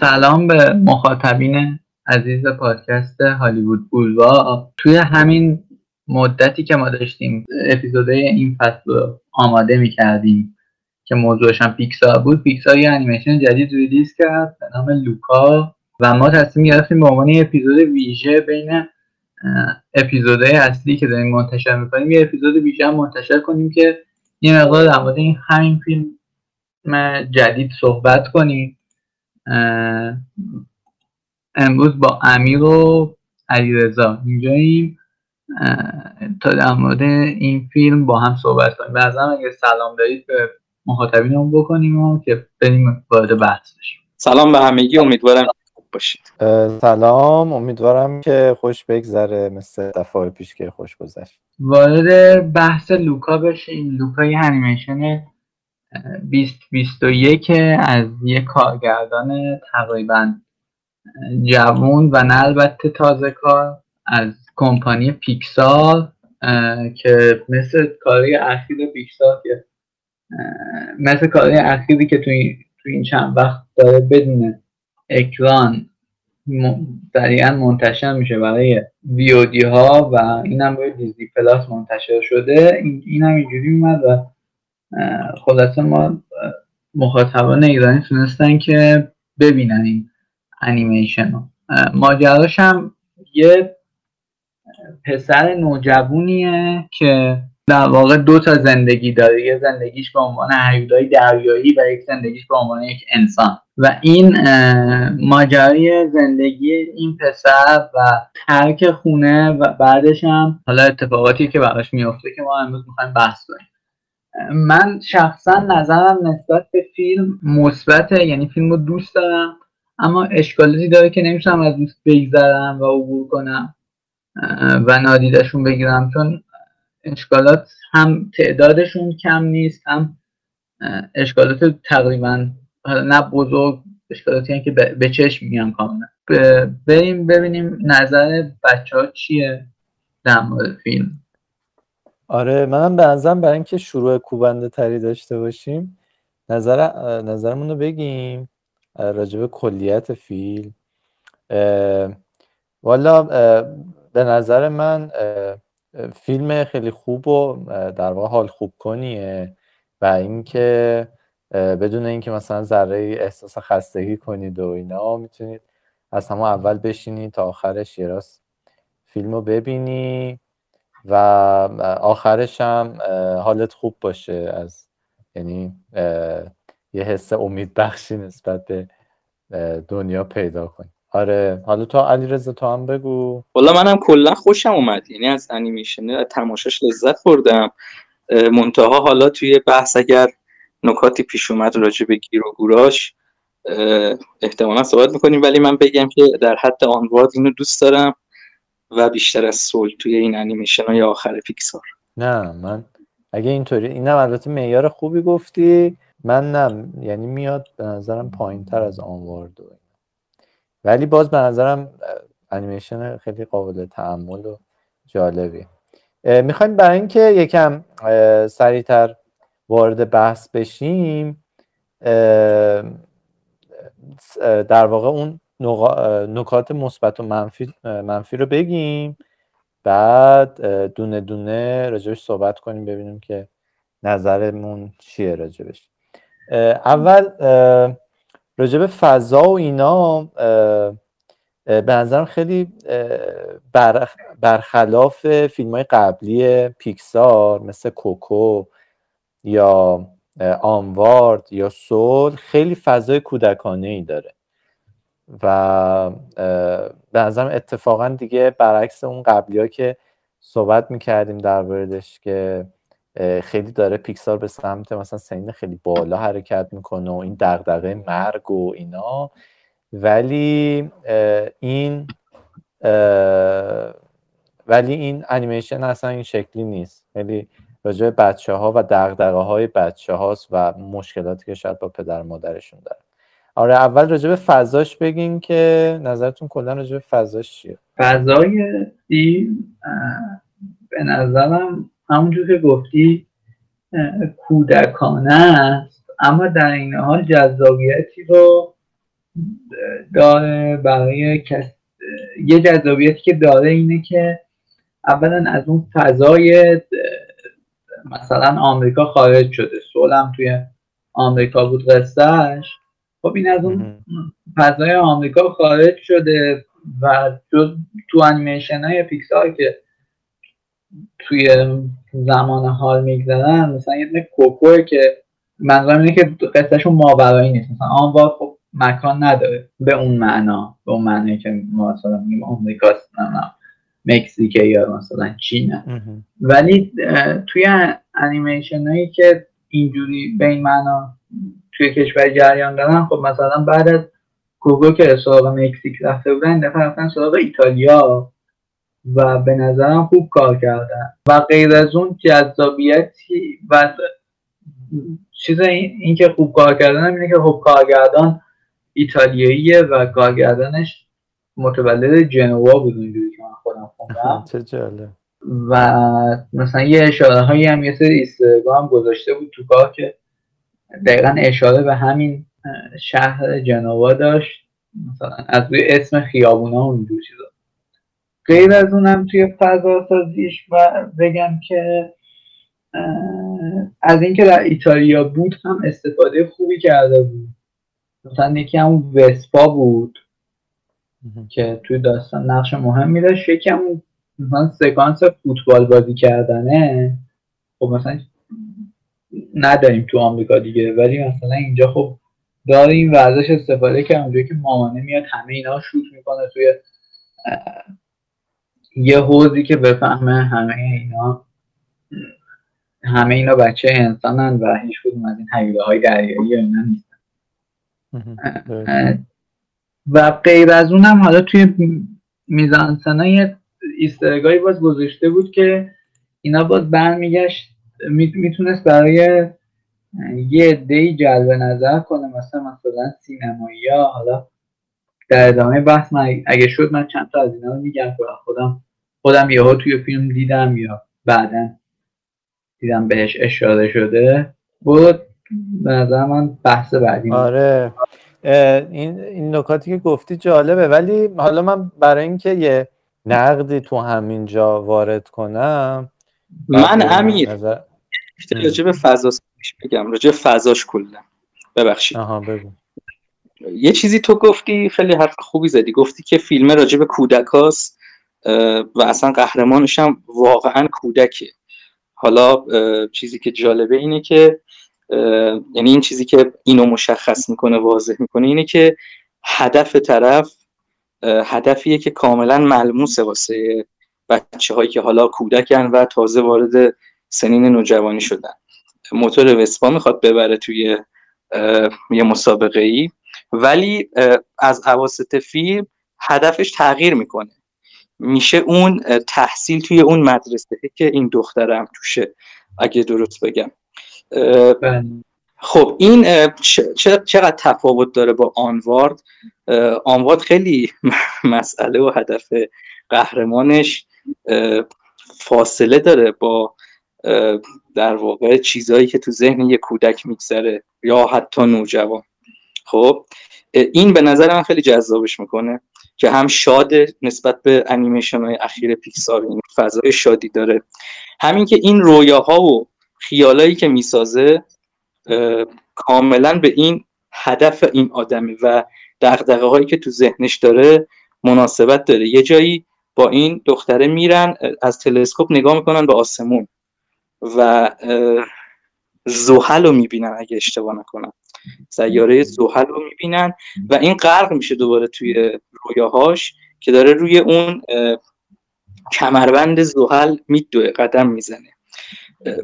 سلام به مخاطبین عزیز پادکست هالیوود بولوار. توی همین مدتی که ما داشتیم اپیزودهای این فصل رو آماده می‌کردیم که موضوعش هم پیکسار بود. پیکسار یه انیمیشن جدید release کرد به نام لوکا و ما تصمیم گرفتیم به عنوان اپیزود ویژه بین اپیزودهای اصلی که داریم منتشر می‌کنیم یه اپیزود ویژه هم منتشر کنیم که یه مقدار در مورد این همین فیلم جدید صحبت کنیم. امروز با امیر و علیرضا اینجاییم. تا در مورد این فیلم با هم صحبت کنیم. بعضا اگه سلام دارید به مخاطبینمون بکنیم و که بریم وارد بحث بشیم. سلام به همگی امیدوارم خوب باشید. سلام امیدوارم که خوش بگذره مثل دفعه پیش که خوش گذشت. وارد بحث لوکا بشیم. لوکا یه انیمیشن 2021 از یه کارگردان تقریبا جوون و نه البته تازه کار از کمپانی پیکسار که مثل کاری اخیر پیکسار که مثل کاری اخیری که تو این, تو این چند وقت داره بدون اکران دقیقا منتشر میشه برای ویودی ها و این هم روی دیزنی پلاس منتشر شده. این هم اینجوری اومد و خلاصه ما مخاطبان ایرانی تونستن که ببینن این انیمیشن ماجراش هم یه پسر نوجوونیه که در واقع دو تا زندگی داره. یه زندگیش به عنوان حیولای دریایی و یک زندگیش به عنوان یک انسان. و این ماجرای زندگی این پسر و ترک خونه و بعدش هم حالا اتفاقاتی که براش میفته که ما امروز می‌خوایم بحث کنیم. من شخصا نظرم نسبت به فیلم مثبته یعنی فیلم رو دوست دارم اما اشکالاتی داره که نمی‌تونم از دوست بگذرم و عبور کنم و نادیدشون بگیرم چون اشکالات هم تعدادشون کم نیست هم اشکالات تقریبا نه بزرگ اشکالاتی که به چشم میان کاملا. بریم ببینیم نظر بچه ها چیه در مورد فیلم. آره منم به نظرم برای اینکه شروع کوبنده تری داشته باشیم نظر نظرمون رو بگیم راجب کلیت فیلم والا به نظر من فیلم خیلی خوب و در واقع حال خوب کنیه و اینکه بدون اینکه مثلا ذره احساس خستگی کنید و اینا می‌تونید از همه اول بشینید تا آخرش یه راست فیلم رو ببینی. و آخرش هم حالت خوب باشه از یعنی یه حس امید بخشی نسبت به دنیا پیدا کنی آره حالا تو علی رضا تو هم بگو. والا منم کلا خوشم اومد. یعنی از انیمیشن تماشاش لذت بردم. منتها حالا توی بحث اگر نکاتی پیش اومد راجع به گیر و گوراش احتمالا صحبت می‌کنیم. ولی من بگم که در حد آنوارد اینو دوست دارم. و بیشتر از سول توی این انیمیشن های آخر پیکسار. نه من اگه اینطوری اینم البته معیار خوبی گفتی. من نه یعنی میاد به نظرم پایین تر از آنوارد و ولی باز به نظرم انیمیشن خیلی قابل تعمل و جالبی. می‌خوایم برای اینکه یکم سریعتر وارد بحث بشیم در واقع اون نکات مثبت و منفی, منفی رو بگیم. بعد دونه دونه راجبش صحبت کنیم ببینیم که نظرمون چیه راجبش. اول راجب فضا و اینا به نظرم خیلی برخلاف فیلم های قبلی پیکسار مثل کوکو یا آنوارد یا سول خیلی فضای کودکانه ای داره. و به نظرم اتفاقا دیگه برعکس اون قبلی ها که صحبت می‌کردیم در موردش که خیلی داره پیکسار به سمت مثلا سین خیلی بالا حرکت می‌کنه و این دغدغه مرگ و اینا. ولی این ولی این انیمیشن اصلا این شکلی نیست. خیلی راجع بچه ها و دغدغه های بچه هاست و مشکلاتی که شاید با پدر مادرشون داره. آره اول راجع به فضاش بگین که نظرتون کلا راجع به فضاش چیه؟ فضای فیلم به نظرم همونجور که گفتی کودکانه است. اما در این حال جذابیتی رو داره برای کس یه جذابیتی که داره اینه که اولا از اون فضای مثلا آمریکا خارج شده. سولم توی آمریکا بود قصهش خب این از اون فضای آمریکا خارج شده و تو انیمیشن های پیکسار که توی زمان حال میگذرن مثلا یه دونه کوکوه که منظورم اینه که قصهشون ماورایی نیست. مثلا آن خب مکان نداره به اون معنا به اون معنی که ما مثلا میگیم آمریکاست مکزیکه یا مثلا چینه ولی توی انیمیشن هایی که اینجوری به این معنا توی کشور جریان دارن خب مثلا بعد از کوکو که سراغ مکزیک رفته بودن دفعه رفتن سراغ ایتالیا و به نظرم خوب کار کردن. و غیر از اون جذابیتی و چیز این, که خوب کار کردن اینه که خوب کارگردان ایتالیاییه و کارگردانش متولد جنوا بود اونجوری که من خودم خوندم. چه و مثلا یه اشاره هایی هم یه سری هم گذاشته بود تو کار که دقیقا اشاره به همین شهر جنوا داشت. مثلا از روی اسم خیابونا و اینجور چیزا. غیر از اونم توی فضا سازیش و بگم که از اینکه در ایتالیا بود هم استفاده خوبی کرده بود. مثلا یکی همون وسپا بود که توی داستان نقش مهمی داشت یکی همون مثلا سکانس فوتبال بازی کردنه. خب مثلا نداریم تو آمریکا دیگه. ولی مثلا اینجا خب داره این ورزش استفاده که اونجایی که مامانه میاد همه اینا شوت می‌کنه توی یه حوزی که بفهمه همه اینا همه اینا بچه انسانن و هیچ کدوم از این حیوله های دریایی اینا نیستن. و غیر از اونم حالا توی میزانسنای ایسترگایی باز گذاشته بود که اینا باز برمیگشت می‌تونست برای یه دی جلب نظر کنه مثلا مثلا سینمایی یا حالا در ادامه بحث من اگه شد من چند تا از اینا رو میگم خودم خودم یهو توی فیلم دیدم یا بعدا دیدم بهش اشاره شده. بود به نظر من بحث بعدی آره. این این نکاتی که گفتی جالبه. ولی حالا من برای اینکه یه نقدی تو همین جا وارد کنم من امیر. نظر... راجع به فضا بگم راجع فضاش کلا. ببخشید. آها بگو. یه چیزی تو گفتی خیلی حرف خوبی زدی. گفتی که فیلم راجع به کودکاست و اصلا قهرمانش هم واقعا کودکه. حالا چیزی که جالبه اینه که یعنی این چیزی که اینو مشخص می‌کنه واضح می‌کنه اینه که هدف طرف هدفیه که کاملا ملموسه واسه بچه هایی که حالا کودکن و تازه وارد سنین نوجوانی شدن. موتور وسپا می‌خواد ببره توی یه مسابقه ای ولی از عواسط فیلم هدفش تغییر می‌کنه. میشه اون تحصیل توی اون مدرسه که این دخترم توشه اگه درست بگم. بله. خب این چقدر تفاوت داره با آنوارد؟ آنوارد خیلی مسئله و هدف قهرمانش فاصله داره با در واقع چیزهایی که تو ذهن یه کودک میگذره یا حتی نوجوان. خب این به نظر من خیلی جذابش می‌کنه که هم شاد نسبت به انیمیشن های اخیر پیکسار این فضای شادی داره. همین که این رویاها و خیالایی که می‌سازه کاملا به این هدف این آدمی و دقدقه هایی که تو ذهنش داره مناسبت داره. یه جایی با این دختره میرن از تلسکوپ نگاه می‌کنن به آسمون. و زحل رو می‌بینن اگه اشتباه نکنم. سیاره زحل رو می‌بینن و این غرق میشه دوباره توی رویاهاش که داره روی اون کمربند زحل میدوه قدم می‌زنه.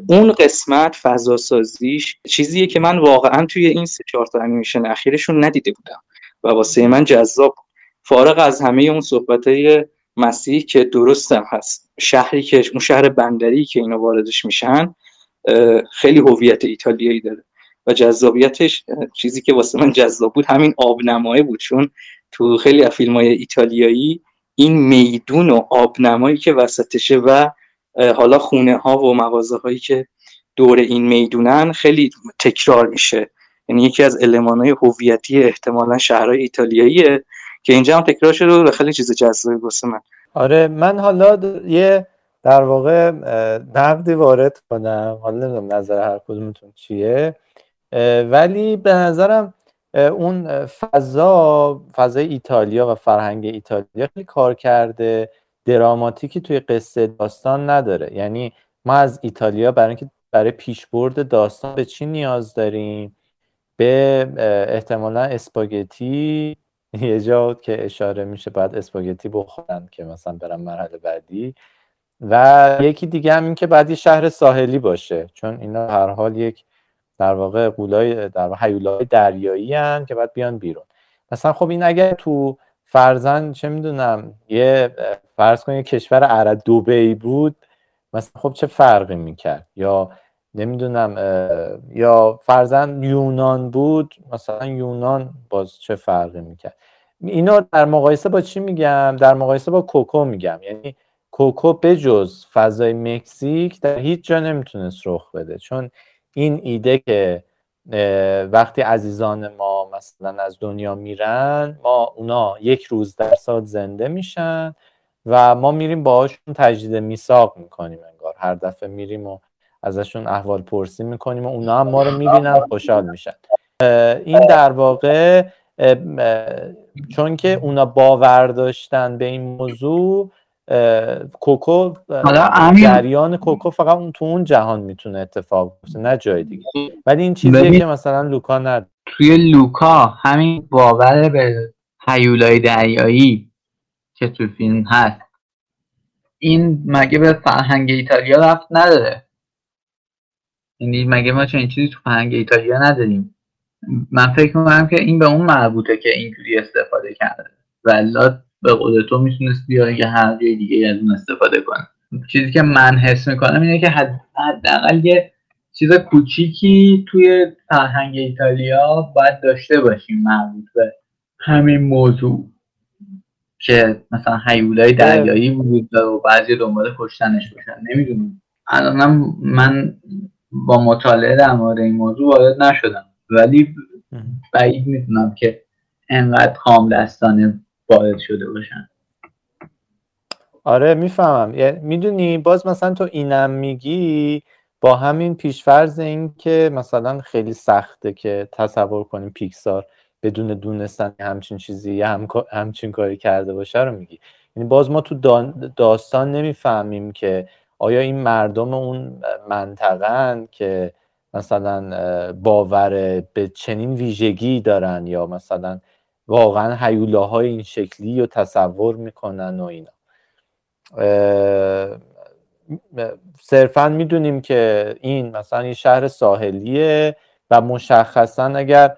اون قسمت فضا سازیش چیزیه که من واقعا توی این سه چهار تا انیمیشن اخیرشون ندیده بودم و واسه من جذاب فارغ از همه اون صحبت های مسیح که درستم هست. شهری که اون شهر بندری که اینا واردش میشن خیلی هویت ایتالیایی داره. و جذابیتش چیزی که واسه من جذاب بود همین آبنمایی بود. چون تو خیلی از فیلم های ایتالیایی این میدون و آبنمایی که وسطشه و حالا خونه ها و مغازه هایی که دور این می‌دونن خیلی تکرار میشه. یعنی یکی از المانهای هویتی احتمالا شهرهای ایتالیاییه. که اینجا هم تکرار شده و خیلی چیز جذابی واسه من. آره من حالا یه در واقع نقدی وارد کنم. حالا نمی‌دونم نظر هر کدومتون چیه. ولی به نظرم اون فضا فضای ایتالیا و فرهنگ ایتالیا خیلی کار کرده. دراماتیکی توی قصه داستان نداره. یعنی ما از ایتالیا برای اینکه برای پیشبرد داستان به چی نیاز داریم؟ به احتمالا اسپاگتی یه جا که اشاره میشه باید اسپاگتی بخورن که مثلا برن مرحله بعدی. و یکی دیگه هم این که بعد یه شهر ساحلی باشه چون اینا هر حال یک در واقع قولای در حیولای دریایی هن که باید بیان بیرون. مثلا خب این اگر تو فرزن چه می‌دونم یه فرض کن کشور عرب دوبی بود مثلا خب چه فرقی می‌کرد؟ یا نمی‌دونم یا فرزن یونان بود مثلا یونان باز چه فرقی می‌کرد؟ اینا در مقایسه با چی میگم؟ در مقایسه با کوکو میگم. یعنی کوکو بجز فضای مکزیک در هیچ جا نمی‌تونست رخ بده. چون این ایده که وقتی عزیزان ما مثلا از دنیا میرن ما اونا یک روز در سال زنده میشن و ما میریم باهاشون تجدید میثاق می‌کنیم انگار. هر دفعه میریم و ازشون احوال پرسی می‌کنیم و اونا هم ما رو می‌بینن خوشحال میشن. این در واقع چون که اونا باور داشتن به این موضوع کوکو جریان کوکو فقط اون تو اون جهان می‌تونه اتفاق بیفته نه جای دیگه. ولی این چیزیه که مثلا لوکا ند توی لوکا همین باور به حیولای دریایی که تو فیلم هست این مگه به فرهنگ ایتالیا رفت نداره؟ یعنی مگه ما چنین چیزی تو فرهنگ ایتالیا نداریم؟ من فکر می‌کنم که این به اون مربوطه که اینجوری استفاده کرده. ولی به قول تو می‌تونست بیاره که هر جای دیگه از اون استفاده کنه. چیزی که من حس می‌کنم اینه که حداقل یه چیز کوچیکی توی فرهنگ ایتالیا باید داشته باشیم مربوط به همین موضوع. که مثلا حیولای دریایی وجود و بعضی دنبال کشتنش باشن. نمی‌دونم. الانم من با مطالعه در مورد این موضوع وارد نشدم. ولی بعید می‌دونم که انقدر خام دستانه وارد شده باشن. آره می‌فهمم. می‌دونی باز مثلا تو اینم میگی با همین پیشفرز این که مثلا خیلی سخته که تصور کنیم پیکسار بدون دونستن همچین چیزی یا هم... همچین کاری کرده باشه رو میگی. یعنی باز ما تو داستان نمی‌فهمیم که آیا این مردم اون منطقن که مثلا باور به چنین ویژگی دارن یا مثلا واقعا حیولاهای این شکلی رو تصور می‌کنن و اینا؟ صرفا می‌دونیم که این مثلا این شهر ساحلیه و مشخصا اگر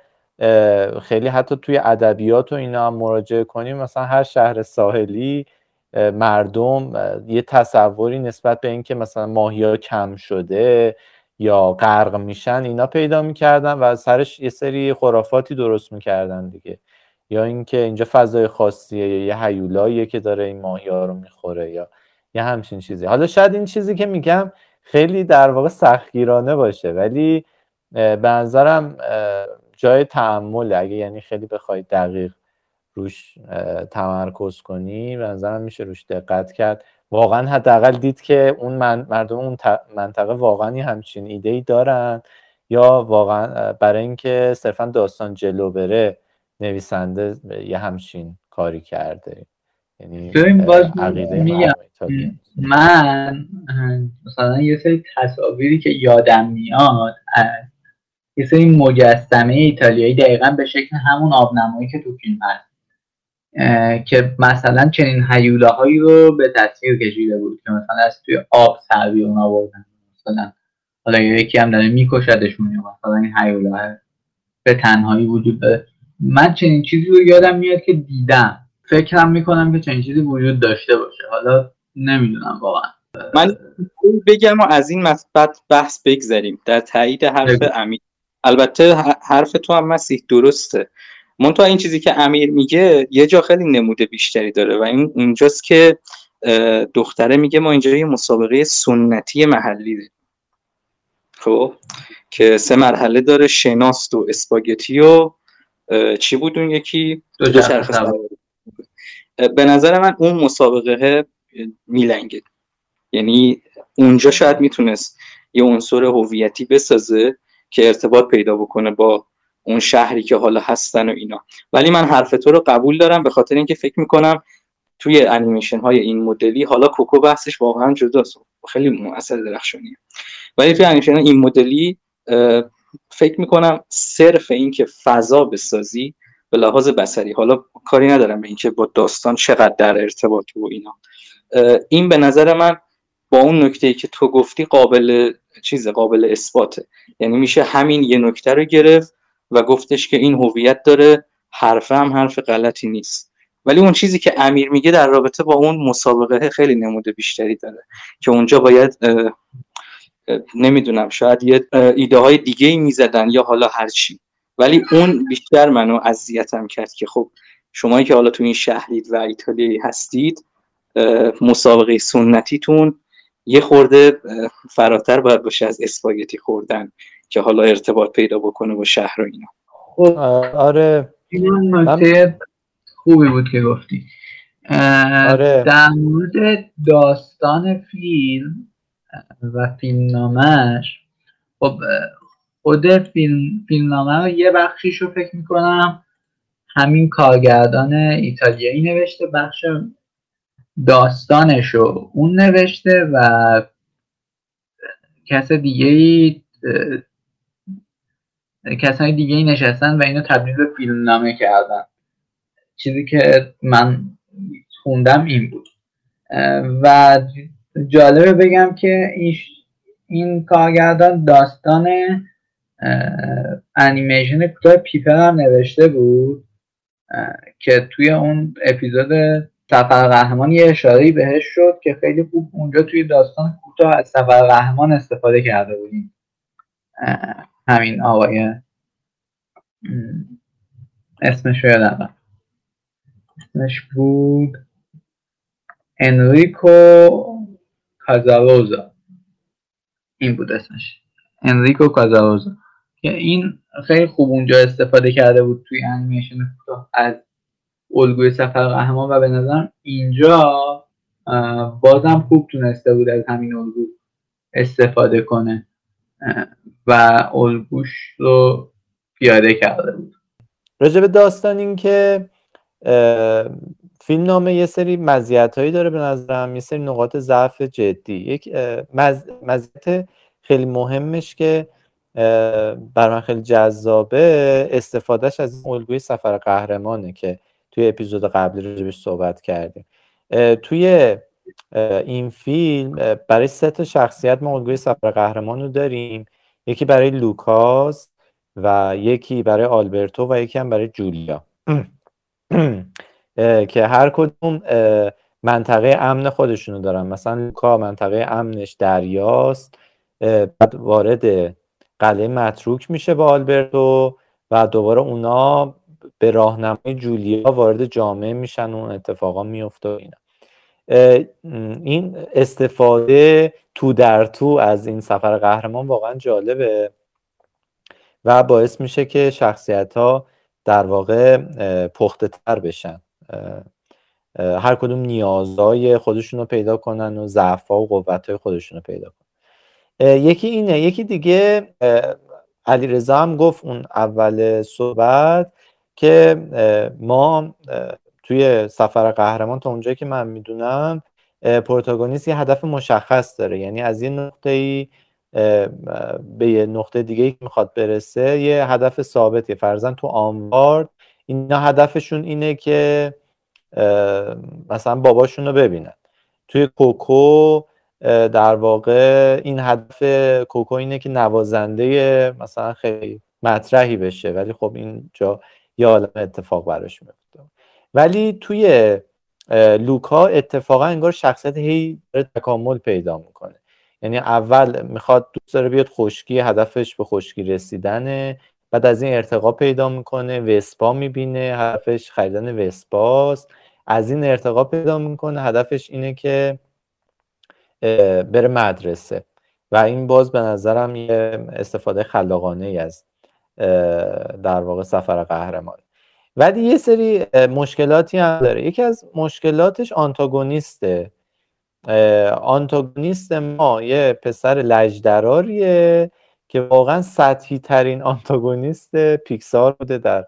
خیلی حتی توی ادبیات و اینا هم مراجعه کنیم مثلا هر شهر ساحلی مردم یه تصوری نسبت به اینکه مثلا ماهی ها کم شده یا غرق میشن اینا پیدا می‌کردن و سرش یه سری خرافاتی درست می‌کردن دیگه. یا اینکه اینجا فضای خاصیه یا یه حیولاییه که داره این ماهی ها رو می‌خوره یا یه همچین چیزی. حالا شاید این چیزی که میگم خیلی در واقع سختگیرانه باشه ولی به نظرم جای تعمل اگه یعنی خیلی بخوای دقیق روش تمرکز کنی به نظرم میشه روش دقت کرد. واقعا حداقل دید که اون مردم اون منطقه واقعا همچین ایده ای دارن یا واقعا برای اینکه صرفا داستان جلو بره نویسنده یه همچین کاری کرده. یعنی من مثلا یه سری تصاویری که یادم میاد یه سری مجسمه ایتالیایی دقیقا به شکل همون آبنمایی که تو فیلم هست. که مثلا چنین هایی رو به تصویر کشیده بود که مثلا از توی آب سر اونا بردن مثلا حالا یکی هم داره میکشدشون یا مثلا این هیولا به تنهایی وجود داره. من چنین چیزی رو یادم میاد که دیدم. فکرم می‌کنم که چنین چیزی وجود داشته باشه. حالا نمی‌دونم واقعا. من بگم و از این مثبت بحث بگذاریم. در تایید حرف امیر. البته حرف تو هم مسیح درسته. منتها این چیزی که امیر میگه یه جا خیلی نموده بیشتری داره و این اونجاست که دختره میگه ما اینجا یه مسابقه سنتی محلی داریم. خب؟ که سه مرحله داره شناست و اسپاگتی و چی بود اون یکی؟ دو چرخ به نظر من اون مسابقه میلنگه. یعنی اونجا شاید می‌تونست یه عنصر هویتی بسازه که ارتباط پیدا بکنه با اون شهری که حالا هستن و اینا. ولی من حرف تو رو قبول دارم به خاطر اینکه فکر می‌کنم توی انیمیشن های این مدلی حالا کوکو بحثش واقعا جداست. خیلی مؤثر درخشانیه. ولی توی انیمیشن این مدلی فکر می‌کنم صرف این که فضا بسازی به لحاظ بسری حالا کاری ندارم به اینکه با داستان چقدر در ارتباط و اینا. این به نظر من با اون نکته ای که تو گفتی قابل چیز قابل اثباته. یعنی میشه همین یه نکته رو گرفت و گفتش که این هویت داره حرف هم حرف غلطی نیست. ولی اون چیزی که امیر میگه در رابطه با اون مسابقه خیلی نموده بیشتری داره که اونجا باید نمی‌دونم شاید یه ایده های دیگه ای می‌زدن یا حالا هرچی ولی اون بیشتر منو اذیتم کرد که خب شمایی که حالا تو این شهرید و ایتالیایی هستید مسابقه سنتیتون یه خورده فراتر باید باشه از اسپاگتی خوردن. که حالا ارتباط پیدا بکنه با شهر و اینا. خب آره. این نکته خوبی بود که گفتی. آره. در مورد داستان فیلم و فیلم نامش خب خود فیلم, فیلم نامه رو یه بخشیش رو فکر می‌کنم همین کارگردان ایتالیایی نوشته بخش داستانش رو اون نوشته و کس دیگه ای کسای دیگه ای نشستن و اینو تبدیل به فیلم نامه کردن. چیزی که من خوندم این بود. و جالبه بگم که این, این کارگردان داستان انیمیشن کوتاه پیپر هم نوشته بود که توی اون اپیزود سفر قهرمان یه اشاره بهش شد که خیلی خوب اونجا توی داستان کوتاه از سفر قهرمان استفاده کرده بودیم. همین آقای اسمش رو یادم اسمش بود انریکو کازاروزا این بود اسمش. انریکو کازاروزا که این خیلی خوب اونجا استفاده کرده بود توی انیمیشن از الگوی سفر قهرمان و به نظرم اینجا بازم خوب تونسته بود از همین الگو استفاده کنه. و الگوش رو پیاده کرده بود. راجب داستان این که فیلم نامه یه سری مزیت هایی داره به نظرم یه سری نقاط ضعف جدی. یک مزیت خیلی مهمش که بر من خیلی جذابه استفادهش از این الگوی سفر قهرمانه که توی اپیزود قبلی راجبش صحبت کردیم. توی این فیلم برای سه تا شخصیت ما الگوی سفر قهرمان رو داریم. یکی برای لوکاس و یکی برای آلبرتو و یکی هم برای جولیا. که هر کدوم منطقه امن خودشونو دارن. مثلا لوکا منطقه امنش دریاست. بعد وارد قلعه متروک میشه با آلبرتو و دوباره اونا به راهنمای جولیا وارد جامعه میشن و اون اتفاقا میفته و اینا. این استفاده تو در تو از این سفر قهرمان واقعا جالبه و باعث میشه که شخصیت ها در واقع پخته تر بشن. هر کدوم نیازهای خودشون رو پیدا کنن و ضعف و قوت های خودشون رو پیدا کنن. یکی اینه یکی دیگه علی رضا هم گفت اون اول صحبت که ما توی سفر قهرمان تا اونجایی که من می‌دونم پروتاگونیست یه هدف مشخص داره. یعنی از یه نقطه ای به یه نقطه دیگه ای که می‌خواد برسه یه هدف ثابتی فرزن تو آنوارد اینا هدفشون اینه که مثلا باباشون رو ببینن. توی کوکو در واقع این هدف کوکو اینه که نوازنده مثلا خیلی مطرحی بشه. ولی خب اینجا یه عالم اتفاق براش میفته ولی توی لوکا اتفاقا انگار شخصیت هی داره تکامل پیدا می‌کنه. یعنی اول می‌خواد دوست داره بیاد خشکی هدفش به خشکی رسیدنه بعد از این ارتقا پیدا می‌کنه وسپا می‌بینه هدفش خریدن وسپاست. از این ارتقا پیدا می‌کنه هدفش اینه که بره مدرسه. و این باز به نظرم یه استفاده خلاقانه ای از در واقع سفر قهرمان. ولی یه سری مشکلاتی هم داره. یکی از مشکلاتش آنتاگونیسته. آنتاگونیست ما یه پسر لجدراریه که واقعا سطحی ترین آنتاگونیست پیکسار بوده در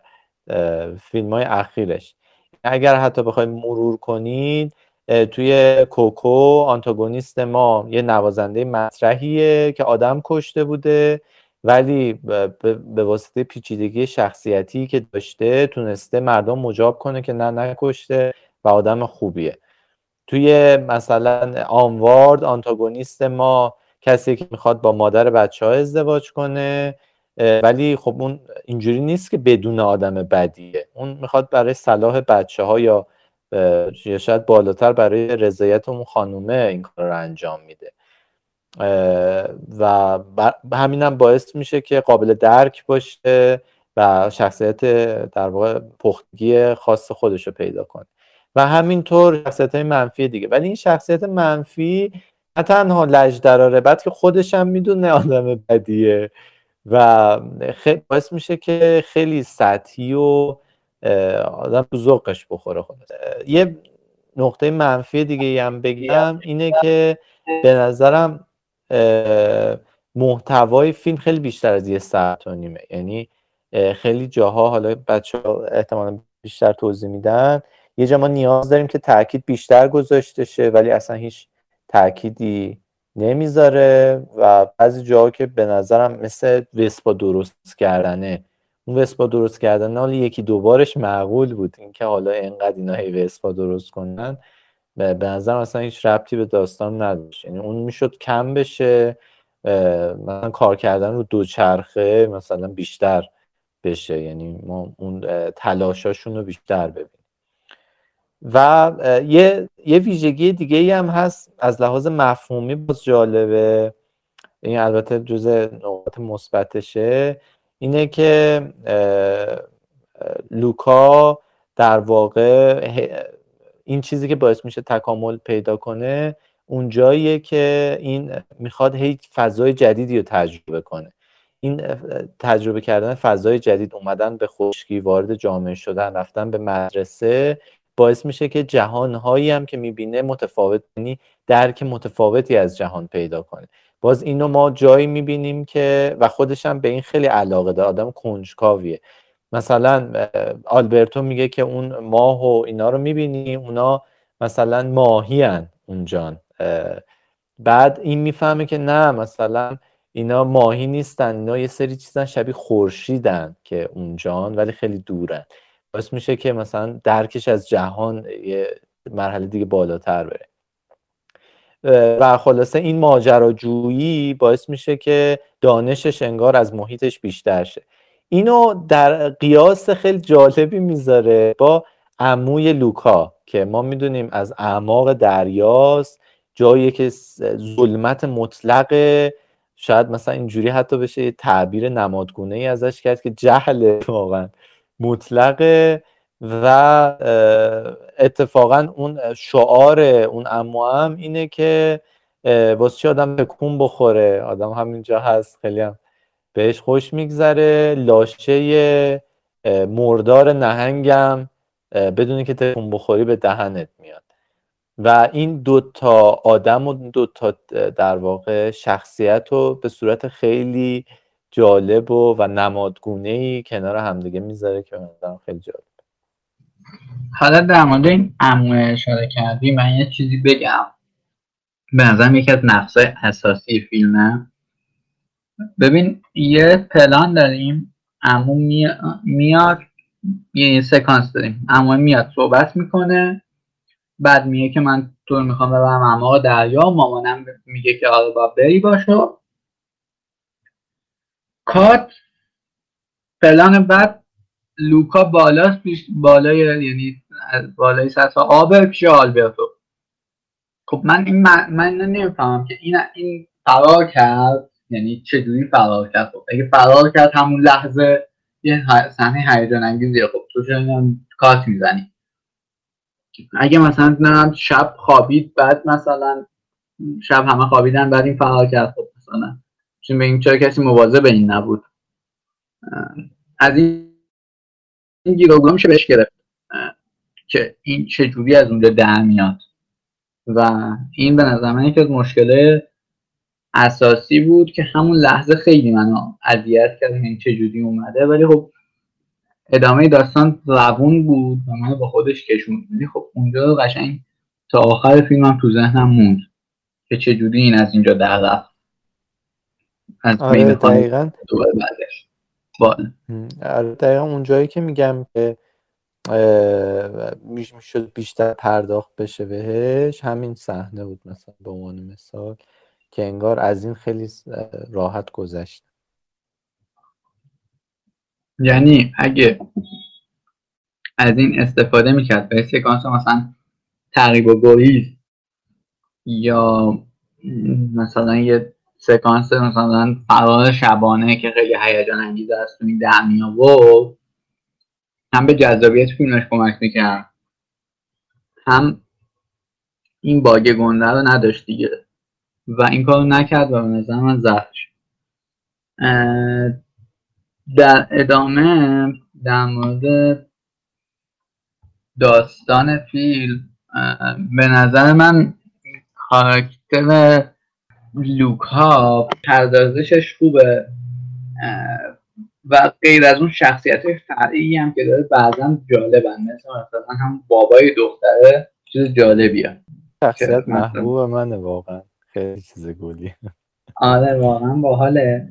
فیلم های اخیرش. اگر حتی بخوایم مرور کنید توی کوکو آنتاگونیست ما یه نوازنده مطرحیه که آدم کشته بوده. ولی به واسطه پیچیدگی شخصیتی که داشته تونسته مردم مجاب کنه که نه نکشته و آدم خوبیه. توی مثلا آنوارد آنتاگونیست ما کسی که می‌خواد با مادر بچه ها ازدواج کنه ولی خب اون اینجوری نیست که بدون آدم بدیه. اون می‌خواد برای صلاح بچه ها یا شاید بالاتر برای رضایت اون خانومه این کار رو انجام میده. و همینم باعث میشه که قابل درک باشه و شخصیت در واقع پختگی خاص خودش رو پیدا کنه. و همینطور شخصیت های منفی دیگه. ولی این شخصیت منفی نه تنها لج دراره بعد که خودش هم می‌دونه آدم بدیه. و خیلی باعث میشه که خیلی سطحی و آدم تو ذوقش بخوره. خود یه نقطه منفی دیگه هم بگم اینه که به نظرم محتوای فیلم خیلی بیشتر از یه ساعت و نیمه. یعنی خیلی جاها حالا بچه ها احتمالا بیشتر توضیح میدن. یه جا ما نیاز داریم که تاکید بیشتر گذاشته شه ولی اصلا هیچ تاکیدی نمی‌ذاره و بعضی جاها که به نظرم مثل وسپا درست کردنه. اون وسپا درست کردن حالا یکی دوبارش معقول بود. اینکه حالا اینقدر اینا هی وسپا درست کنن. به نظرم اصلا هیچ ربطی به داستان نداشت. یعنی اون می‌شد کم بشه مثلا کار کردن رو دوچرخه مثلا بیشتر بشه. یعنی ما اون تلاشاشون رو بیشتر ببینیم. و یه, یه ویژگی دیگه ای هم هست از لحاظ مفهومی باز جالبه. این البته جز نقاط مثبتشه. اینه که لوکا در واقع این چیزی که باعث میشه تکامل پیدا کنه اون جاییه که این می‌خواد هی فضای جدیدی رو تجربه کنه. این تجربه کردن فضای جدید اومدن به خشکی وارد جامعه شدن رفتن به مدرسه باعث میشه که جهانهایی هم که می‌بینه متفاوت یعنی درک متفاوتی از جهان پیدا کنه. باز اینو ما جایی می‌بینیم که و خودش هم به این خیلی علاقه داره آدم کنجکاویه. مثلا آلبرتو میگه که اون ماه و اینا رو می‌بینی اونا مثلا ماهی هن اونجان بعد این می‌فهمه که نه مثلا اینا ماهی نیستن اینا یه سری چیزن شبیه خورشیدن که اونجان ولی خیلی دورن. باعث میشه که مثلا درکش از جهان یه مرحله دیگه بالاتر بره. و خلاصه این ماجراجویی باعث میشه که دانشش انگار از محیطش بیشتر شه. اینو در قیاس خیلی جالبی می‌ذاره با عموی لوکا که ما می‌دونیم از اعماق دریاست جایی که ظلمت مطلق شاید مثلا اینجوری حتی بشه یه تعبیر نمادگونه ای ازش کرد که جهل واقعا مطلقه و اتفاقا اون شعار اون امو هم اینه که واسه چی آدم تکون بخوره؟ آدم همینجا هست خیلی هم بهش خوش میگذره. لاشه مردار نهنگم بدونی که تکون بخوری به دهنت میاد. و این دوتا آدم و دوتا در واقع شخصیت رو به صورت خیلی جالب و, و نمادگونه ای کنار همدیگه می‌ذاره که من خیلی جالب. حالا در مورد این اموه اشاره کردی من یه چیزی بگم. به نظرم یکی از نقصای اساسی فیلمه. ببین یه پلان داریم امو میاد یه سکانس داریم. امو میاد صحبت می‌کنه. بعد میگه که من تو می‌خوام ببرم. اما دریا مامانم میگه که آره با بری باشه کات پلان بعد لوکا بالاست بالای یعنی بالای سطح آب پیش آلبرتو خب من این من نمی‌فهمم که این این فرار کرد. یعنی چجوری فرار کرد؟ خب اگه فرار کرد همون لحظه یه صحنه هیجان انگیزیه خب تو چرا کات می‌زنی؟ اگه مثلا شب خوابید بعد مثلا شب همه خوابیدن بعد این فرار کرد خب مثلا چون به این چرا کسی مواظب این نبود؟ از این این گیروگرام میشه بهش گرفت که این چجوری از اونجا در میاد. و این به نظر من یکی از مشکله اساسی بود که همون لحظه خیلی منو اذیت کرد این چجوری اومده. ولی خب ادامه داستان روون بود و منو با خودش کشوند ولی خب اونجا قشنگ تا آخر فیلمم تو ذهنم موند که چجوری این از اینجا در رفت. از آره دقیقا. آره دقیقا اونجایی که میگم که می‌شد بیشتر پرداخت بشه بهش همین صحنه بود مثلا به عنوان مثال. که انگار از این خیلی راحت گذشت. یعنی اگه از این استفاده می‌کرد به سکانس مثلا تقریب و گریز یا مثلا یه سکانس مثلا فرار شبانه که خیلی هیجان انگیز است تو این آورد هم به جذابیت فیلمش کمک می‌کرد هم این باگ گنده رو نداشت دیگه. و این کارو نکرد و به نظر من ضعفش در ادامه در مورد داستان فیلم به نظر من کاراکتر لوکا پردازشش خوبه و غیر از اون شخصیت فرعی هم که داره بعضا جالبن. مثل مثلا هم بابای دختره چیز جالبیه. شخصیت محبوب منه واقعا. خیلی چیز گلی. آره واقعا باحاله.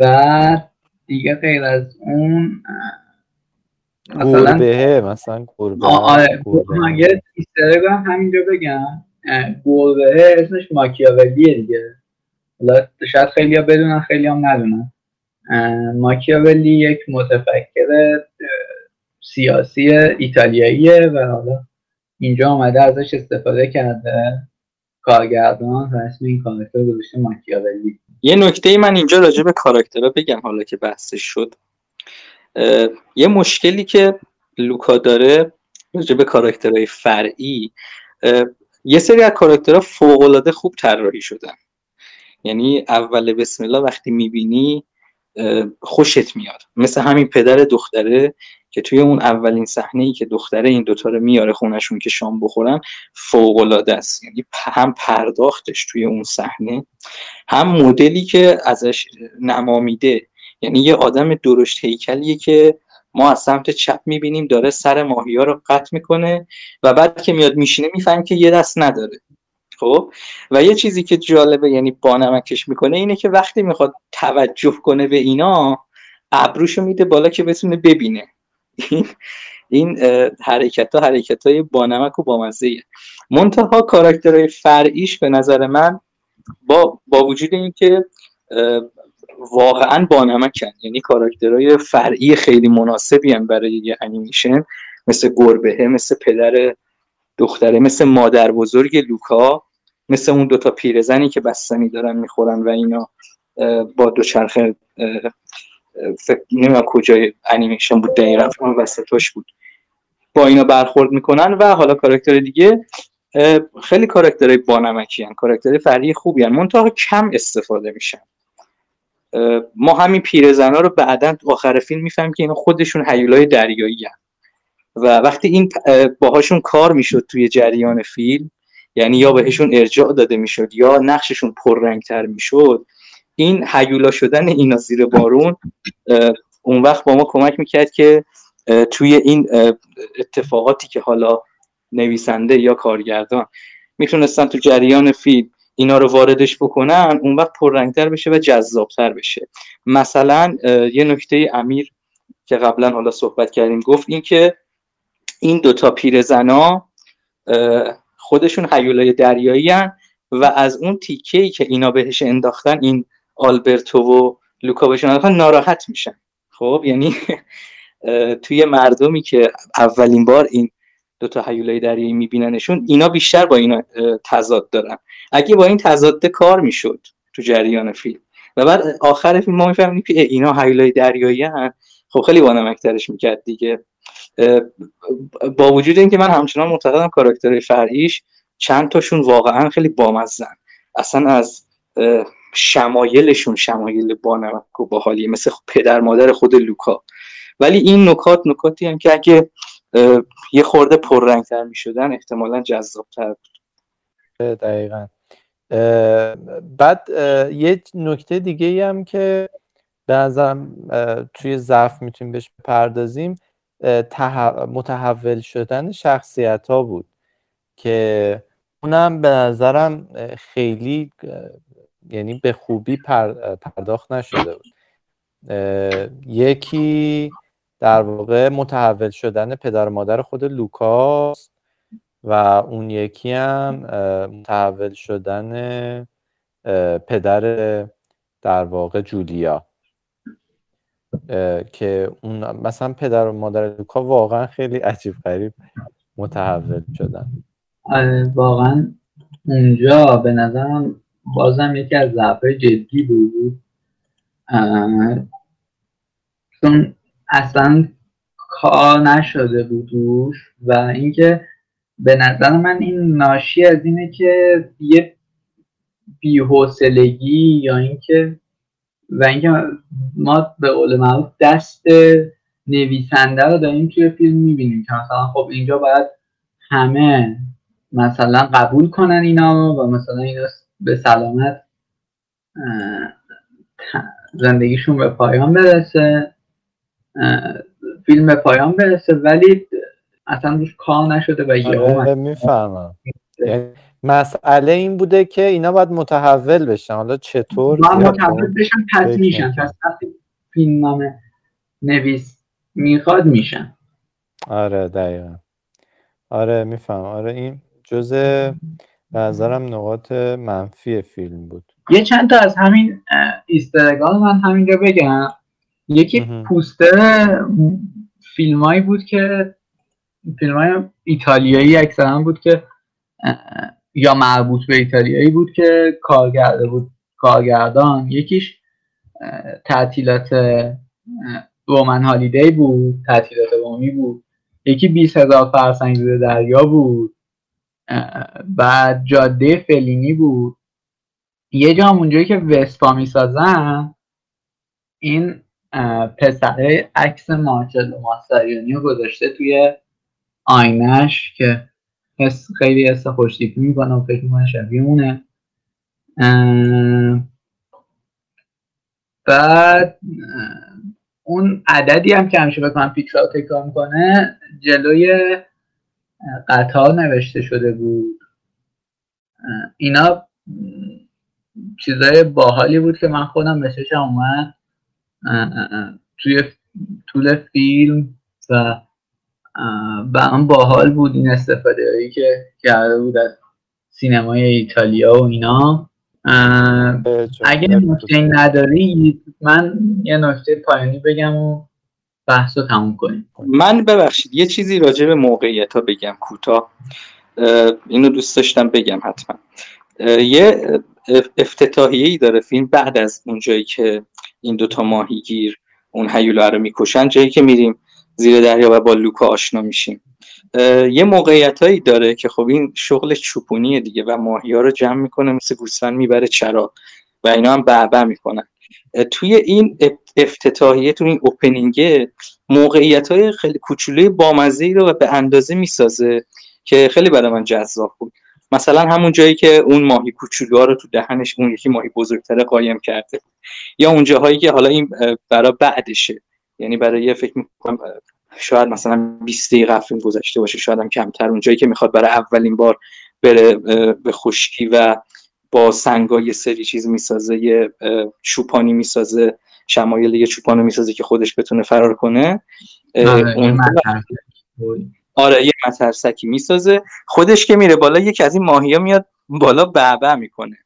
و دیگه غیر از اون مثلا گربه مثلا گربه. آره یه هم همینجا بگم. گربه اسمش ماکیاولیه دیگه. حالا شاید خیلی ها بدونن خیلی هم ندونن. ماکیاولی یک متفکر سیاسی ایتالیاییه و حالا اینجا آمده ازش استفاده کرده. کارگردان و اسم این کاراکتر گذاشته ماکیاولی. یه نکته من اینجا راجع به کاراکترها بگم حالا که بحثش شد. یه مشکلی که لوکا داره راجع به کاراکترهای فرعی یه سری از کاراکترها فوق خوب طراحی شدن. یعنی اول بسم الله وقتی می‌بینی خوشت میاد. مثل همین پدر دختره که توی اون اولین صحنه ای که دختره این دوتا رو میاره خونشون که شام بخورن فوق العاده است. یعنی هم پرداختش توی اون صحنه هم مدلی که ازش نمامیده. یعنی یه آدم درشت هیکلیه که ما از سمت چپ می‌بینیم داره سر ماهی ها رو قطع می‌کنه و بعد که میاد میشینه می‌فهمیم که یه دست نداره. خب؟ و یه چیزی که جالبه یعنی بانمکش می‌کنه اینه که وقتی می‌خواد توجه کنه به اینا ابروشو میده بالا که بتونه ببینه. این این حرکت ها حرکت های بانمک و بامزه منتها کاراکترهای فرعیش به نظر من با, با وجود اینکه واقعا بانمکن یعنی کاراکترهای فرعی خیلی مناسبی هم برای یه انیمیشن مثل گربهه مثل پدر دختره مثل مادر بزرگ لوکا مثل اون دوتا پیرزنی که بستنی دارن می‌خورن و اینا با دوچرخه فکر نمی‌دونم کجای انیمیشن بود دقیقا اون وسطاش بود با اینا برخورد می‌کنن و حالا کاراکتر دیگه خیلی کاراکترهای بانمکی هن کاراکتر فرعی خوبی هن منتها کم استفاده میشن ما همین پیرزنا رو بعدا آخر فیلم می‌فهمیم که اینا خودشون حیولای دریایی هن. و وقتی این باهاشون کار می‌شد توی جریان فیلم یعنی یا بهشون ارجاع داده می‌شد یا نقششون پررنگتر می‌شد این حیولا شدن اینا زیر بارون اون وقت با ما کمک می‌کرد که توی این اتفاقاتی که حالا نویسنده یا کارگردان می‌تونستن تو جریان فیلم اینا رو واردش بکنن اون وقت پررنگتر بشه و جذابتر بشه. مثلا یه نکته امیر که قبلا حالا صحبت کردیم گفت این که این دوتا پیرزنا خودشون حیولای دریایی و از اون تیکه که اینا بهش انداختن این آلبرتو و لوکا انداختن ناراحت میشن. خب یعنی توی مردمی که اولین بار این دوتا حیولای دریایی میبیننشون اینا بیشتر با اینا تضاد دارن. اگه با این تضاد کار می‌شد تو جریان فیلم. و بعد آخر فیلم ما می‌فهمیم که اینا حیولای دریایی هن. خب خیلی بانمکترش می‌کرد دیگه. با وجود اینکه من همچنان معتقدم کاراکتر فرعیش چند تاشون واقعا خیلی بامزن اصلا از شمایلشون شمایل بانمک و باحالیه مثل پدر مادر خود لوکا. ولی این نکات نکاتی هم که اگه یه خورده پررنگتر می شدن احتمالا جذابتر بود. دقیقا. بعد یه نکته دیگه هم که به نظرم توی ضعف می‌تونیم بهش بپردازیم متحول شدن شخصیت ها بود که اونم به نظرم خیلی یعنی به خوبی پرداخت نشده بود. یکی در واقع متحول شدن پدر و مادر خود لوکاس و اون یکی هم متحول شدن پدر در واقع جولیا. که اون مثلا پدر و مادر لوکا واقعا خیلی عجیب غریب متحول شدن. آره، واقعا اونجا به نظرم بازم یکی از ضعفهای جدی بود. چون اصلا کار نشده بود و اینکه به نظر من این ناشی از اینه که یه بیحوصلگی یا اینکه و اینکه ما به قول معروف دست نویسنده رو داریم توی فیلم می‌بینیم که مثلا خب اینجا باید همه مثلا قبول کنن اینا و مثلا اینا به سلامت زندگیشون به پایان برسه فیلم به پایان برسه ولی اصلا روش کار نشده و یه آره می‌فهمم. یعنی مسئله این بوده که اینا باید متحول بشن. حالا چطور متحول بشن پس میشن. پس فیلم نامه نویس می‌خواد میشن. آره دقیقا. آره میفهم آره این جزء به نظرم نقاط منفی فیلم بود. یه چند تا از همین ایسترگان من همینجا بگم. یکی پوستر فیلمایی بود که فیلم های ایتالیایی اکثرا بود که یا مربوط به ایتالیایی بود که کارگرده بود کارگردان. یکیش تعطیلات رومن هالیدی بود تعطیلات رومی بود. یکی 20 هزار فرسنگ زیر دریا بود. بعد جاده فلینی بود. یه جا اونجایی که وسپا می‌سازن این پسره عکس مارچلو ماستریانی رو گذاشته توی آینش که حس خیلی حس خوشتیپی می‌کنه و فکر می‌کنه شبیه بعد اون عددی هم که همیشه بکنم پیکسل تکرار می‌کنه جلوی قطار نوشته شده بود. اینا چیزای باحالی بود که من خودم به اومد. توی طول فیلم و هم باحال بود این استفاده هایی که کرده بود از سینمای ایتالیا و اینا. اگه نکته نداری من یه نکته پایانی بگم و بحث رو تموم کنیم. من ببخشید یه چیزی راجع به موقعیت ها بگم کوتاه. اینو دوست داشتم بگم حتما. یه افتتاحیه ای داره فیلم بعد از اونجایی که این دوتا ماهیگیر اون هیولا رو می‌کشن جایی که میریم زیر دریا و با لوکا آشنا میشیم. یه موقعیت هایی داره که خب این شغل چوپونیه دیگه و ماهی ها رو جمع می‌کنه مثل گوسفند می‌بره چرا و اینا هم بعبع می‌کنن. توی این افتتاحیه تو این اوپنینگه موقعیت های خیلی کوچولوی بامزه رو به اندازه می‌سازه که خیلی برای من جذاب بود. مثلا همون جایی که اون ماهی کوچولو رو تو دهنش اون یکی ماهی بزرگتره قایم کرده یا اون جاهایی که حالا این برای بعدشه. یعنی برای یه فکر می‌کنم شاید مثلا 20 دقیقه فیلم گذشته باشه شاید هم کمتر. اونجایی که می‌خواد برای اولین بار بره به خشکی و با سنگا یه سری چیز می‌سازه یه چوپانی می‌سازه شمایل یه چوپانو می‌سازه که خودش بتونه فرار کنه. آره, آره یه مترسکی می‌سازه. خودش که میره بالا یکی از این ماهی میاد بالا بعبع می‌کنه.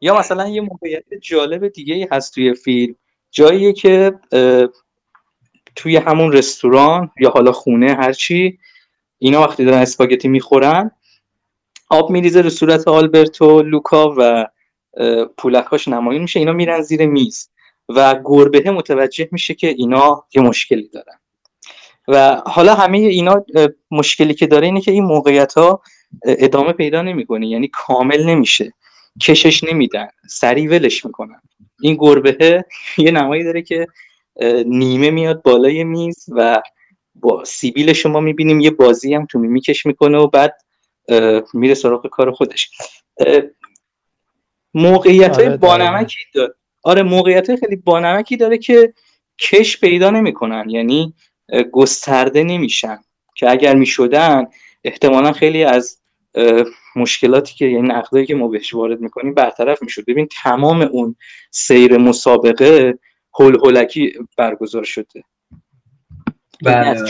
یا مثلا یه موقعیت جالب دیگه ای هست توی فیلم. جاییه که توی همون رستوران یا حالا خونه هرچی اینا وقتی دارن اسپاگتی می‌خورن آب میریزه رو صورت آلبرتو لوکا و پولکاش نمایون میشه. اینا میرن زیر میز و گربه متوجه میشه که اینا یه مشکلی دارن. و حالا همه اینا مشکلی که داره اینه که این موقعیت ها ادامه پیدا نمی‌کنه. یعنی کامل نمیشه. کشش نمیدن. سریع ولش می‌کنن. این گربه یه نمایی داره که نیمه میاد بالای میز و با سیبیل شما می‌بینیم. یه بازی هم تو میکش می‌کنه و بعد میره سراغ کار خودش. موقعیت های آره بانمکی داره آره موقعیت های خیلی بانمکی داره که کش پیدا نمی‌کنن یعنی گسترده نمیشن. که اگر می‌شدن احتمالا خیلی از مشکلاتی که یعنی نقدایی که ما بهش وارد می‌کنیم برطرف می‌شد. ببین تمام اون سیر مسابقه هول هولکی برگزار شده. بله.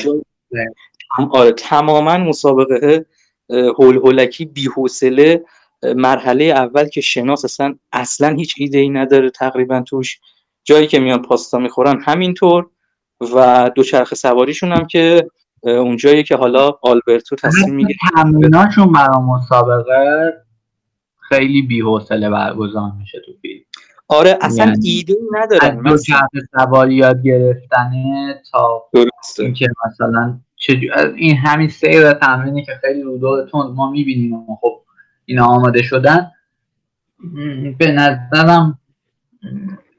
آره تماما مسابقه هول هولکی بی حوصله مرحله اول که شناس اصلا اصلا هیچ ایده ای نداره تقریبا توش. جایی که میان پاستا می‌خورن همینطور و دوچرخه سواریشون هم که اونجایی که حالا آلبرتو تصمیم می‌گیره. تمریناشون برای مسابقه خیلی بی‌حوصله برگزار میشه تو فیلم. آره اصلا یعنی ایده ندارن از دو سواری یاد گرفتنه تا درسته. اینکه مثلا این همین سیر تمرینی که خیلی رو ما می‌بینیم و خب اینا آماده شدن به نظرم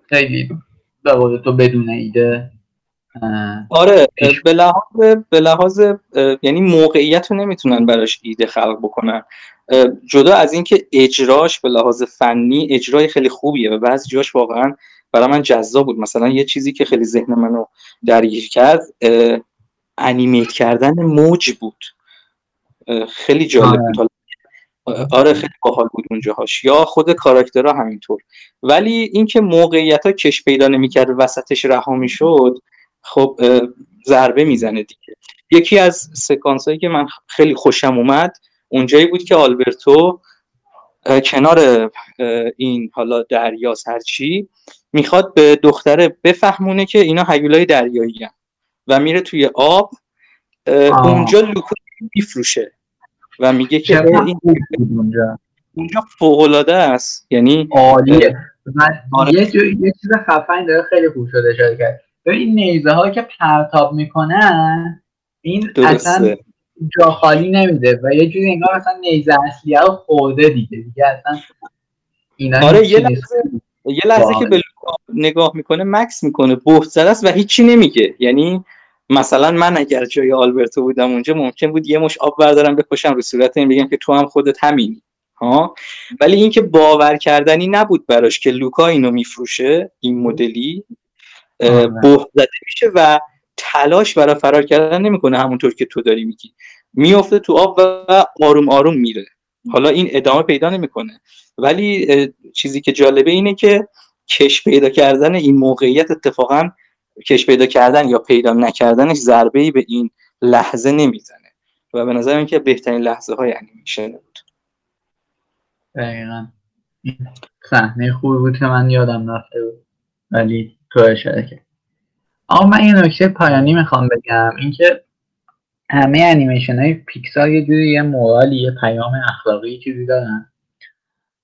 خیلی به تو بدون ایده آره به لحاظ به لحاظ یعنی موقعیت رو نمی‌تونن براش ایده خلق بکنن. جدا از اینکه اجراش به لحاظ فنی اجرای خیلی خوبیه و بعضی جاش واقعا برای من جذاب بود. مثلا یه چیزی که خیلی ذهن منو درگیر کرد انیمیت کردن موج بود. خیلی جالب آره. بود. آره خیلی باحال بود اونجاهاش. یا خود کاراکترها همینطور. ولی اینکه موقعیت ها کش پیدا نمی‌کرد وسطش رها می‌شد خب ضربه می‌زنه دیگه. یکی از سکانس هایی که من خیلی خوشم اومد اونجایی بود که آلبرتو کنار این حالا دریا هرچی می‌خواد به دختره بفهمونه که اینا حیولای دریایی و میره توی آب اونجا لوکو میفروشه و میگه که این اونجا. اونجا فوق است. یعنی عالیه. آره. یه, یه چیز خفن داره خیلی خوب شده شده کرد این نیزه هایی که پرتاب می‌کنن این اصلا جا خالی نمیده و یه جوری انگار مثلا نیزه اصلی رو خورده دیگه. دیگه اصلا اینا آره یه لحظه یه لحظه که به نگاه می‌کنه مکس می‌کنه بهت زده است و هیچی نمیگه. یعنی مثلا من اگر جای آلبرتو بودم اونجا ممکن بود یه مش آب بردارم بکشم رو صورت این بگم که تو هم خودت همینی. ها؟ ولی اینکه باور کردنی نبود براش که لوکا اینو میفروشه این مدلی آره. بهت زده میشه و تلاش برای فرار کردن نمی‌کنه همونطور که تو داری میگی. میفته تو آب و آروم آروم میره. حالا این ادامه پیدا نمی‌کنه. ولی چیزی که جالبه اینه که کش پیدا کردن این موقعیت اتفاقا کش پیدا کردن یا پیدا نکردنش ضربه ای به این لحظه نمی‌زنه. و به نظر که بهترین لحظه های انیمیشن بود. دقیقا. صحنه خوبی بود که من یادم رفته بود. ولی تو اشاره کرد آقا من یه نکته پایانی می‌خوام بگم. اینکه همه انیمیشن های پیکسار یه جوری یه مورالی یه پیام اخلاقی چیزی دارن.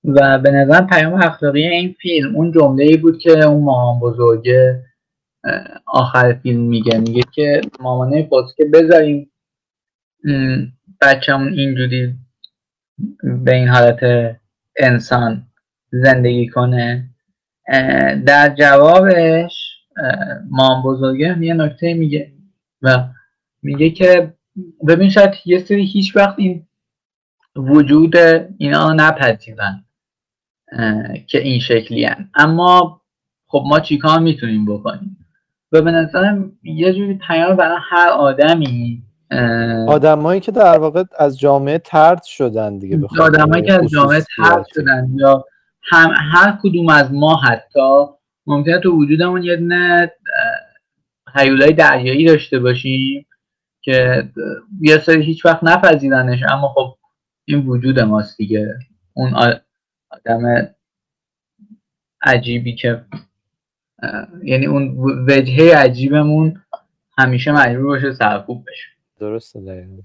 و به نظر پیام اخلاقی این فیلم اون جمله ای بود که اون مامان بزرگه آخر فیلم میگه. میگه که مامانه که بذاریم. بچهمون اینجوری به این حالت انسان زندگی کنه. در جوابش مام بزرگه یه نکته میگه و میگه که ببین شاید یه سری هیچ وقت این وجود اینا نپذیرن که این شکلی هن. اما خب ما چیکار می‌تونیم بکنیم؟ و به نظرم یه جوری پیام برای هر آدمی آدمایی که در واقع از جامعه ترد شدن دیگه آدمایی که از جامعه ترد شدن یا هم هر کدوم از ما حتی ممکنه تو وجودمون یه دونه حیولای دریایی داشته باشیم که یه سری هیچ وقت نپذیرنش اما خب این وجود ماست دیگه. اون آدم عجیبی که یعنی اون وجهه عجیبمون همیشه مجبور باشه سرکوب بشه. درسته دقیقا.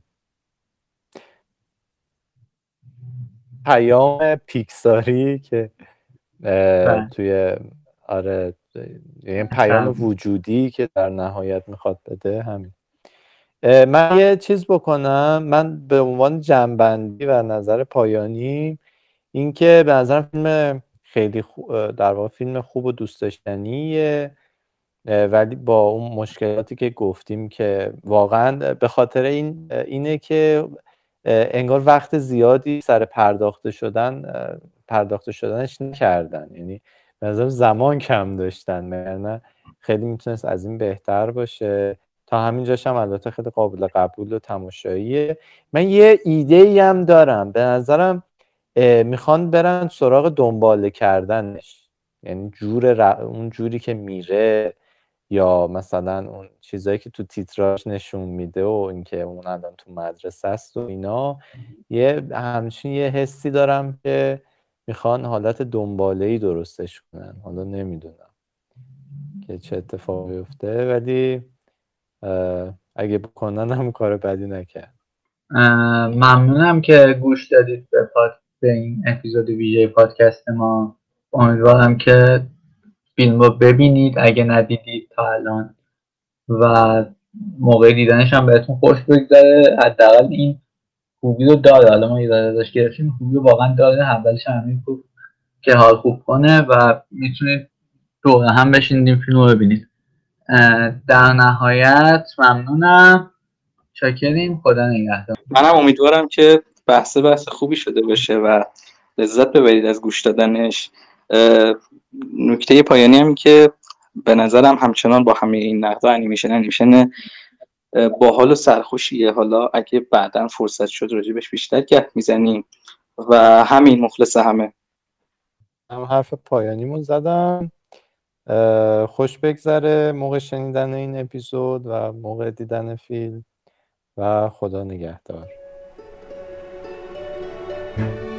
پیام پیکساری که بله. توی آره یعنی پیام وجودی که در نهایت می‌خواد بده همین. من یه چیز بکنم. من به عنوان جنبندی و نظر پایانی اینکه به نظر فیلم خیلی در واقع فیلم خوب و دوست داشتنیه ولی با اون مشکلاتی که گفتیم که واقعا به خاطر این اینه که انگار وقت زیادی سر پرداخته شدن پرداخته شدنش نکردن. یعنی به زمان کم داشتن نه خیلی می‌تونست از این بهتر باشه. تا همینجاش هم البته خیلی قابل قبول و تماشاییه. من یه ایده ای هم دارم. به نظرم می‌خوان برن سراغ دنباله کردنش. یعنی جور اون جوری که میره یا مثلا اون چیزایی که تو تیتراژ نشون میده و اینکه اون الان تو مدرسه است و اینا یه همچین یه حسی دارم که می‌خوان حالت دنباله ای درستش کنن. حالا نمی‌دونم که چه اتفاقی افته ولی اگه بکنن هم کار بدی نکرد. ممنونم که گوش دادید به, پاد... به این اپیزود ویژه پادکست ما. امیدوارم که فیلم رو ببینید. اگه ندیدید تا الان و موقع دیدنش هم بهتون خوش بگذره. حداقل این خوبی رو داره. حالا ما یه ازش گرفتیم. خوبی رو واقعا داره. اولش همین خوب که حال خوب کنه و می‌تونید دور هم بشینید فیلم رو ببینید. در نهایت ممنونم. شاکریم خدا نگهدار. منم امیدوارم که بحث بحث خوبی شده باشه و لذت ببرید از گوش دادنش. نکته پایانی هم که به نظرم همچنان با همه این نقد انیمیشن انیمیشن با حال و سرخوشیه. حالا اگه بعدا فرصت شد راجبش بیشتر گپ می‌زنیم و همین مخلص همه. هم حرف پایانیمون زدم. خوش بگذره موقع شنیدن این اپیزود و موقع دیدن فیلم و خدا نگهدار. thank you